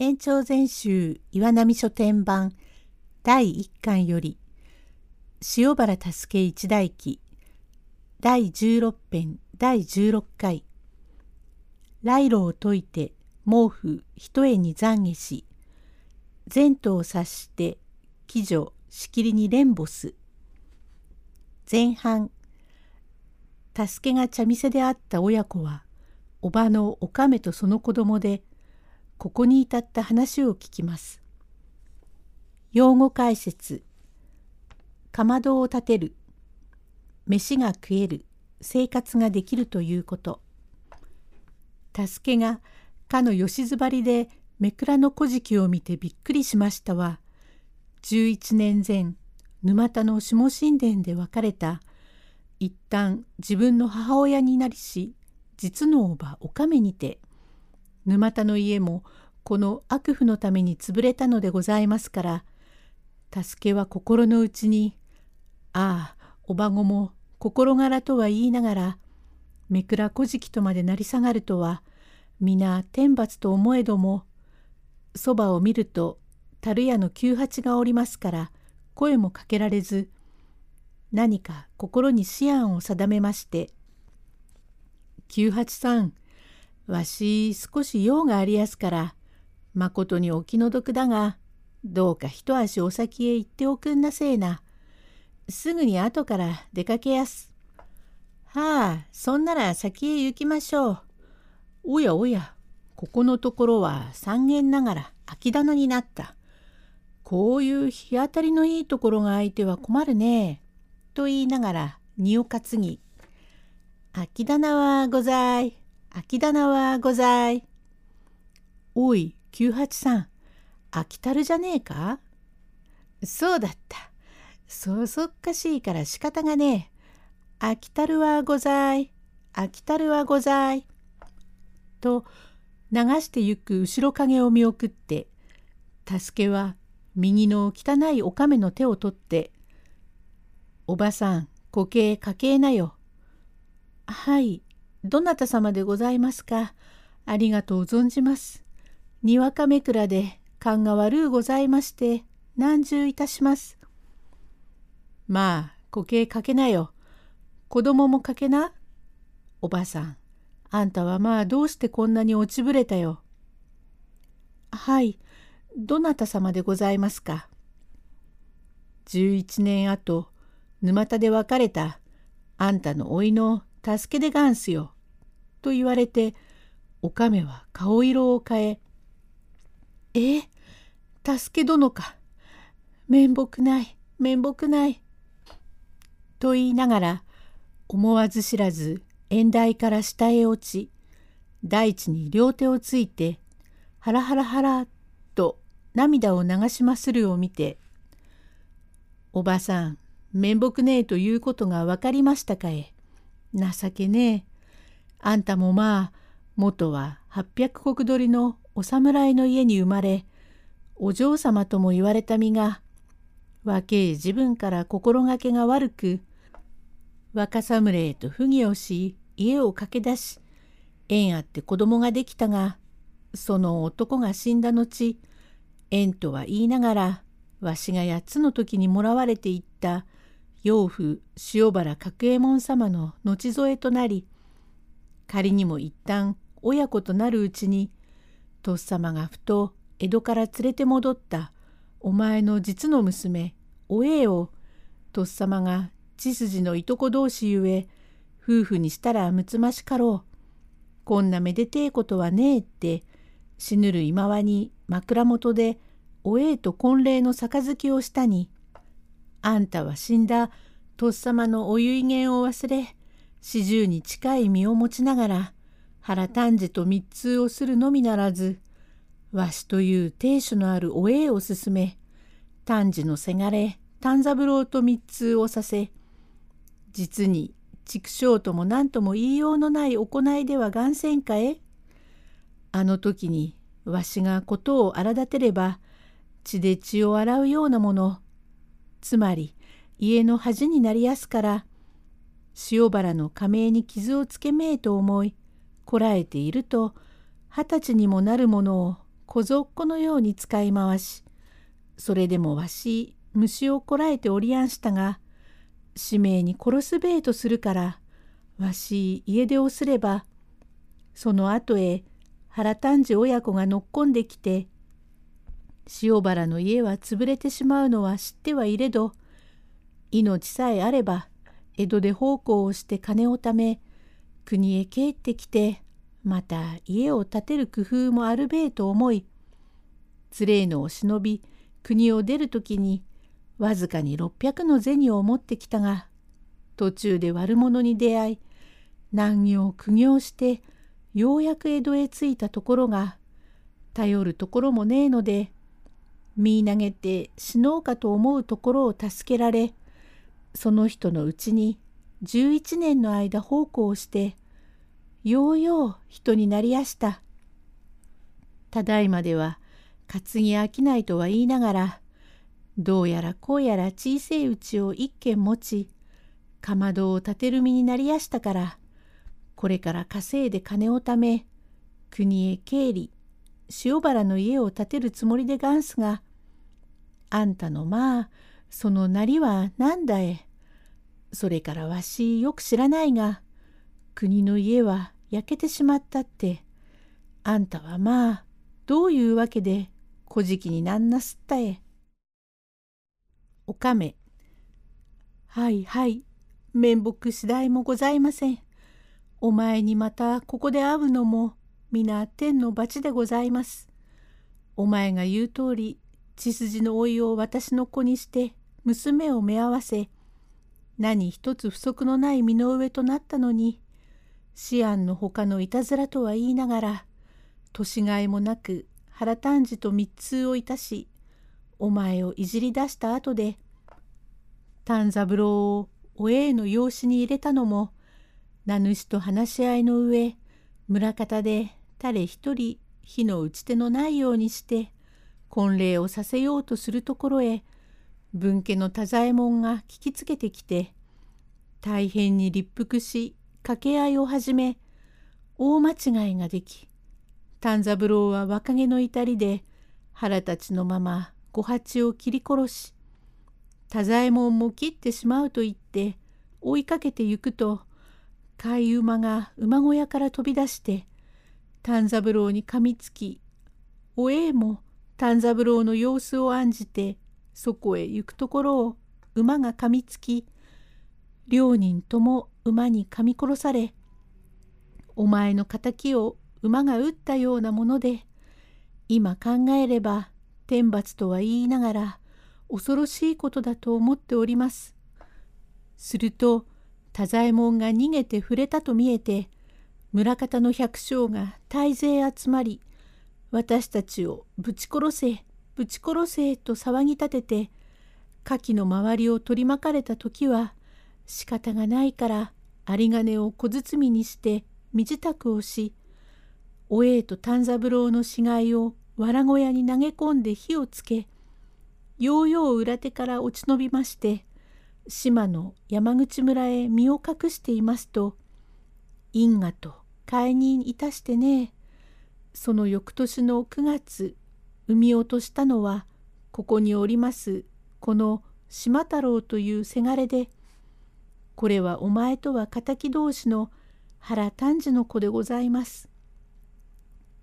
延長全集岩波書店版第1巻より塩原助一代記第16編第16回来路を解いて毛布一重に懺悔し前途を察して鬼女しきりに連ボス前半助けが茶店であった親子はおばのおかめとその子供でここに至った話を聞きます。用語解説。かまどを立てる。飯が食える。生活ができるということ。助けがかの吉ずばりでめくらの古事記を見てびっくりしましたは11年前沼田の下神殿で別れた。一旦自分の母親になりし実のおばおかめにて。沼田の家もこの悪婦のために潰れたのでございますから助けは心の内にああおばごも心柄とは言いながらめくら古事記とまで成り下がるとは皆天罰と思えどもそばを見ると樽屋の九八がおりますから声もかけられず何か心に思案を定めまして「九八さんわし少し用がありやすからまことにお気の毒だがどうか一足お先へ行っておくんなせえな。すぐに後から出かけやす。はあそんなら先へ行きましょう。おやおやここのところは三軒ながら空き棚になった。こういう日当たりのいいところが空いては困るね。と言いながら荷を担ぎ「空き棚はござい。空き棚はござい。おい、九八さん、飽きたるじゃねえか？そうだった。そうそっかしいから仕方がねえ。飽きたるはござい。飽きたるはござい。と流してゆく後ろ影を見送って、助けは右の汚いお亀の手を取って、おばさん、固形家計なよ。はい、どなた様でございますか？ありがとう存じます。にわかめくらで勘が悪うございまして、難重いたします。まあ、固形かけなよ。子供もかけな。おばさん、あんたはまあどうしてこんなに落ちぶれたよ。はい、どなた様でございますか？11年後、沼田で別れたあんたの甥の助けでがんすよ。と言われて、おかめは顔色を変え、え助け殿か。面目ない、面目ない。と言いながら、思わず知らず縁台から下へ落ち、大地に両手をついて、ハラハラハラと涙を流しまするを見て、おばさん、面目ねえということが分かりましたかえ。情けねえ。あんたもまあ、元は八百石取りのお侍の家に生まれ、お嬢様とも言われた身が、若え自分から心がけが悪く、若侍へと不義をし、家を駆け出し、縁あって子供ができたが、その男が死んだ後、縁とは言いながら、わしが八つの時にもらわれていった養父塩原角右衛門様の後添えとなり仮にも一旦親子となるうちにとっさまがふと江戸から連れて戻ったお前の実の娘おえをとっさまが血筋のいとこ同士ゆえ夫婦にしたらむつましかろう。こんなめでてえことはねえって死ぬる今はに枕元でおえと婚礼の杯をしたにあんたは死んだとっさまのお遺言を忘れ四十に近い身を持ちながら腹短時と密通をするのみならずわしという亭主のあるお栄を進め短時のせがれ短三郎と密通をさせ実に畜生とも何とも言いようのない行いでは眼線かえあの時にわしが事を荒立てれば血で血を洗うようなものつまり家の恥になりやすから塩原の加盟に傷をつけめえと思いこらえていると二十歳にもなるものを小僧っ子のように使い回しそれでもわし虫をこらえておりやんしたが使命に殺すべえとするからわし家出をすればその後へ原丹治親子が乗っ込んできて塩原の家は潰れてしまうのは知ってはいれど命さえあれば江戸で奉公をして金をため国へ帰ってきてまた家を建てる工夫もあるべえと思いつれのを忍び国を出る時にわずかに600の銭を持ってきたが途中で悪者に出会い難行苦行してようやく江戸へ着いたところが頼るところもねえので見投げて死のうかと思うところを助けられその人のうちに11年の間奉公をしてようよう人になりやした。ただいまでは担ぎ飽きないとは言いながらどうやらこうやら小せいうちを一軒持ちかまどを建てる身になりやしたからこれから稼いで金をため国へ経理塩原の家を建てるつもりでがんすがあんたのまあそのなりは何だえ？それからわしよく知らないが国の家は焼けてしまったってあんたはまあどういうわけで小じきになんなすったえ。おかめはいはい面目次第もございません。お前にまたここで会うのも皆天の罰でございます。お前が言う通り血筋の老いを私の子にして娘を目合わせ何一つ不足のない身の上となったのに思案のほかのいたずらとは言いながら年がいもなく腹炭治と密通をいたしお前をいじり出した後で丹三郎をおえの養子に入れたのも名主と話し合いの上村方で誰一人火の打ち手のないようにして婚礼をさせようとするところへ分家の太左衛門が聞きつけてきて大変に立腹し掛け合いを始め大間違いができ丹三郎は若気の至りで腹立ちのまま五八を切り殺し太左衛門も切ってしまうと言って追いかけてゆくと飼い馬が馬小屋から飛び出して丹三郎に噛みつきおえも丹三郎の様子を案じてそこへ行くところを馬が噛みつき両人とも馬に噛み殺されお前の敵を馬が撃ったようなもので今考えれば天罰とは言いながら恐ろしいことだと思っております。すると太左衛門が逃げて触れたと見えて村方の百姓が大勢集まり私たちをぶち殺せぶち殺せと騒ぎ立てて牡蠣の周りを取り巻かれた時は仕方がないから有金を小包みにして身支度をしおえいと丹三郎の死骸を藁小屋に投げ込んで火をつけようよう裏手から落ち延びまして島の山口村へ身を隠していますと因果と解任いたしてね。その翌年の9月産み落としたのはここにおりますこの島太郎というせがれでこれはお前とは敵同士の原丹治の子でございます。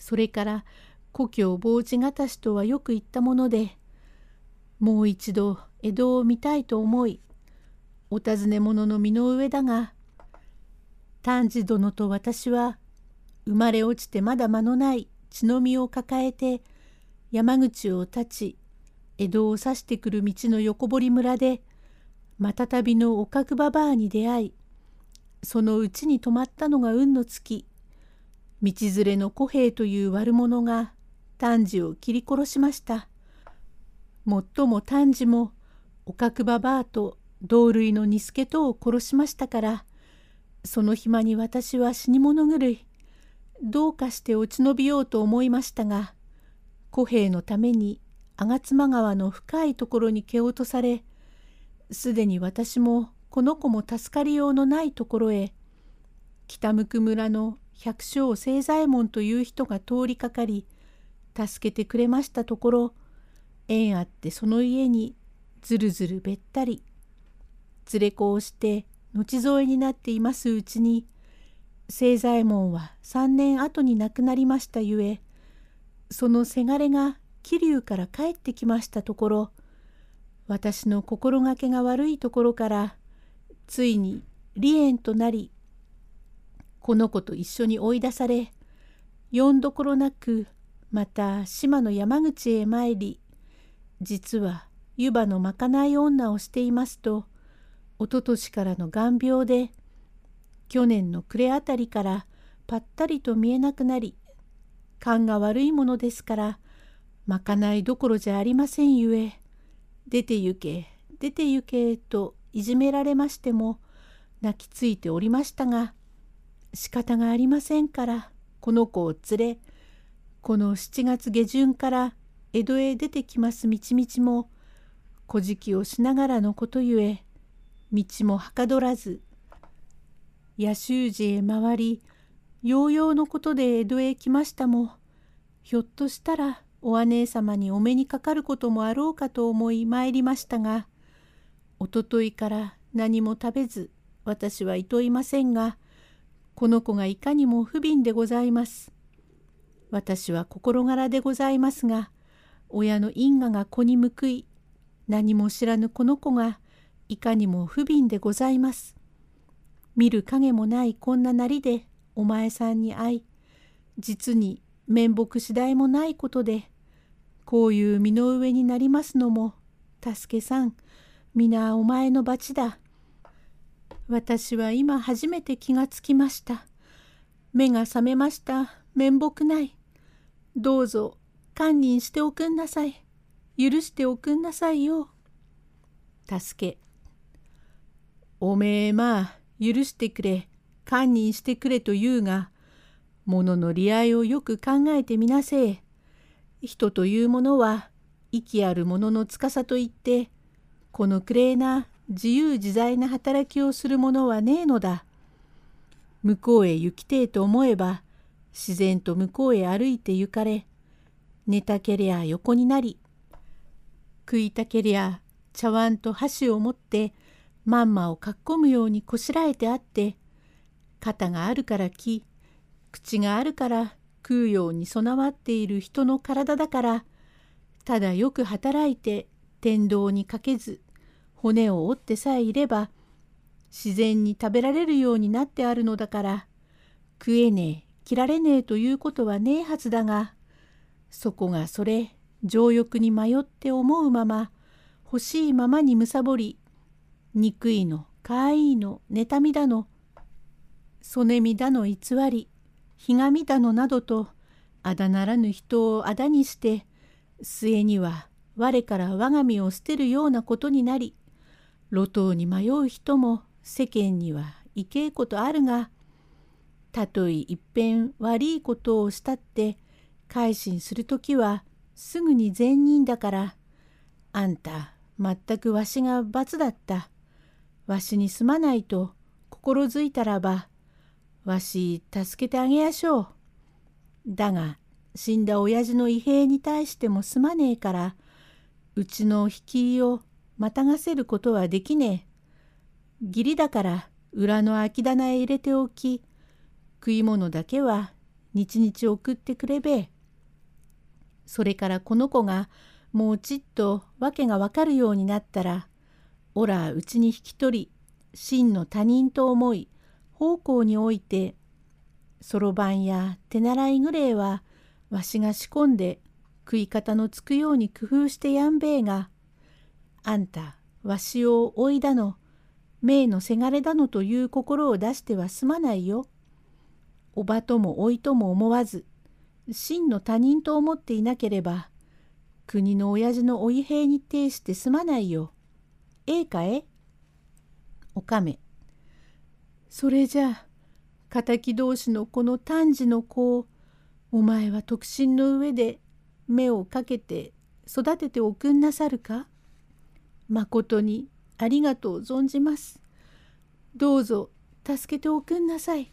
それから故郷坊地方しとはよく言ったものでもう一度江戸を見たいと思いお尋ね者の身の上だが丹治殿と私は生まれ落ちてまだ間のない血の実を抱えて山口を立ち江戸を指してくる道の横堀村でまたたびのおかくばばあに出会いそのうちに泊まったのが運の月道連れの小平という悪者が丹治を切り殺しました。もっとも丹治もおかくばばあと同類の煮助とを殺しましたからその暇に私は死に物狂いどうかして落ち延びようと思いましたが小平のために吾妻川の深いところに蹴落とされすでに私もこの子も助かりようのないところへ北向村の百姓清左衛門という人が通りかかり助けてくれましたところ縁あってその家にずるずるべったり連れ子をして後添えになっていますうちに清左衛門は3年後に亡くなりましたゆえそのせがれが桐生から帰ってきましたところ私の心がけが悪いところからついに離縁となりこの子と一緒に追い出されよんどころなくまた島の山口へ参り実は湯葉のまかない女をしていますとおととしからの眼病で去年の暮れあたりからぱったりと見えなくなり勘が悪いものですからまかないどころじゃありませんゆえ出て行け出て行けといじめられましても泣きついておりましたが仕方がありませんからこの子を連れこの7月下旬から江戸へ出てきます道々も小じきをしながらのことゆえ道もはかどらず野州寺へ回りようようのことで江戸へ来ましたもひょっとしたらお姉様にお目にかかることもあろうかと思い参りましたがおとといから何も食べず私はいといませんがこの子がいかにも不憫でございます。私は心柄でございますが親の因果が子に報い何も知らぬこの子がいかにも不憫でございます。見る影もないこんななりでお前さんに会い実に面目次第もないことでこういう身の上になりますのも助けさん皆お前の罰だ。私は今初めて気がつきました。目が覚めました。面目ない。どうぞ堪忍しておくんなさい。許しておくんなさいよ。助け。おめえまあ許してくれ堪忍してくれと言うが物の利合をよく考えてみなせえ。人というものは息ある者のの司といってこのくれいな自由自在な働きをする者はねえのだ。向こうへ行きてえと思えば自然と向こうへ歩いて行かれ寝たけりゃ横になり食いたけりゃ茶碗と箸を持ってまんまをかっこむようにこしらえてあって肩があるから木口があるから食うように備わっている人の体だからただよく働いて天道にかけず骨を折ってさえいれば自然に食べられるようになってあるのだから食えねえ切られねえということはねえはずだがそこがそれ情欲に迷って思うまま欲しいままにむさぼり憎いのかわいいの妬みだのそねみだの偽りひがみだのなどとあだならぬ人をあだにして末には我から我が身を捨てるようなことになり路頭に迷う人も世間にはいけいことあるがたとえいっぺん悪いことをしたって改心するときはすぐに善人だからあんた全くわしが罰だった。わしにすまないと心づいたらばわし助けてあげやしょう。だが死んだ親父の異兵に対してもすまねえからうちの引きをまたがせることはできねえ。義理だから裏の空き棚へ入れておき食い物だけは日々送ってくれべ。えそれからこの子がもうちっと訳がわかるようになったらおらうちに引き取り真の他人と思い奉公においてそろばんや手習いぐれいはわしが仕込んで食い方のつくように工夫してやんべえがあんたわしを追いだの命のせがれだのという心を出してはすまないよ。おばともおいとも思わず真の他人と思っていなければ国の親父のおい兵に呈してすまないよ。ええかえ？おかめ。それじゃあ敵同士のこの短児の子をお前は特進の上で目をかけて育てておくんなさるか？まことにありがとう存じます。どうぞ助けておくんなさい。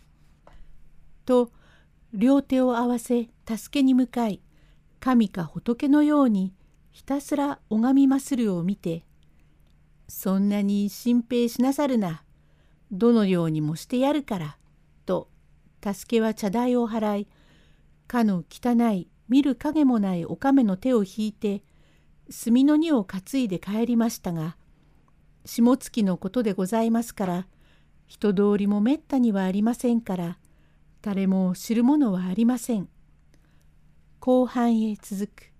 と両手を合わせ助けに向かい神か仏のようにひたすら拝みまするを見て「そんなに心配しなさるなどのようにもしてやるから」と助けは茶代を払いかの汚い見る影もないお亀の手を引いて炭の荷を担いで帰りましたが下月のことでございますから人通りもめったにはありませんから誰も知るものはありません。後半へ続く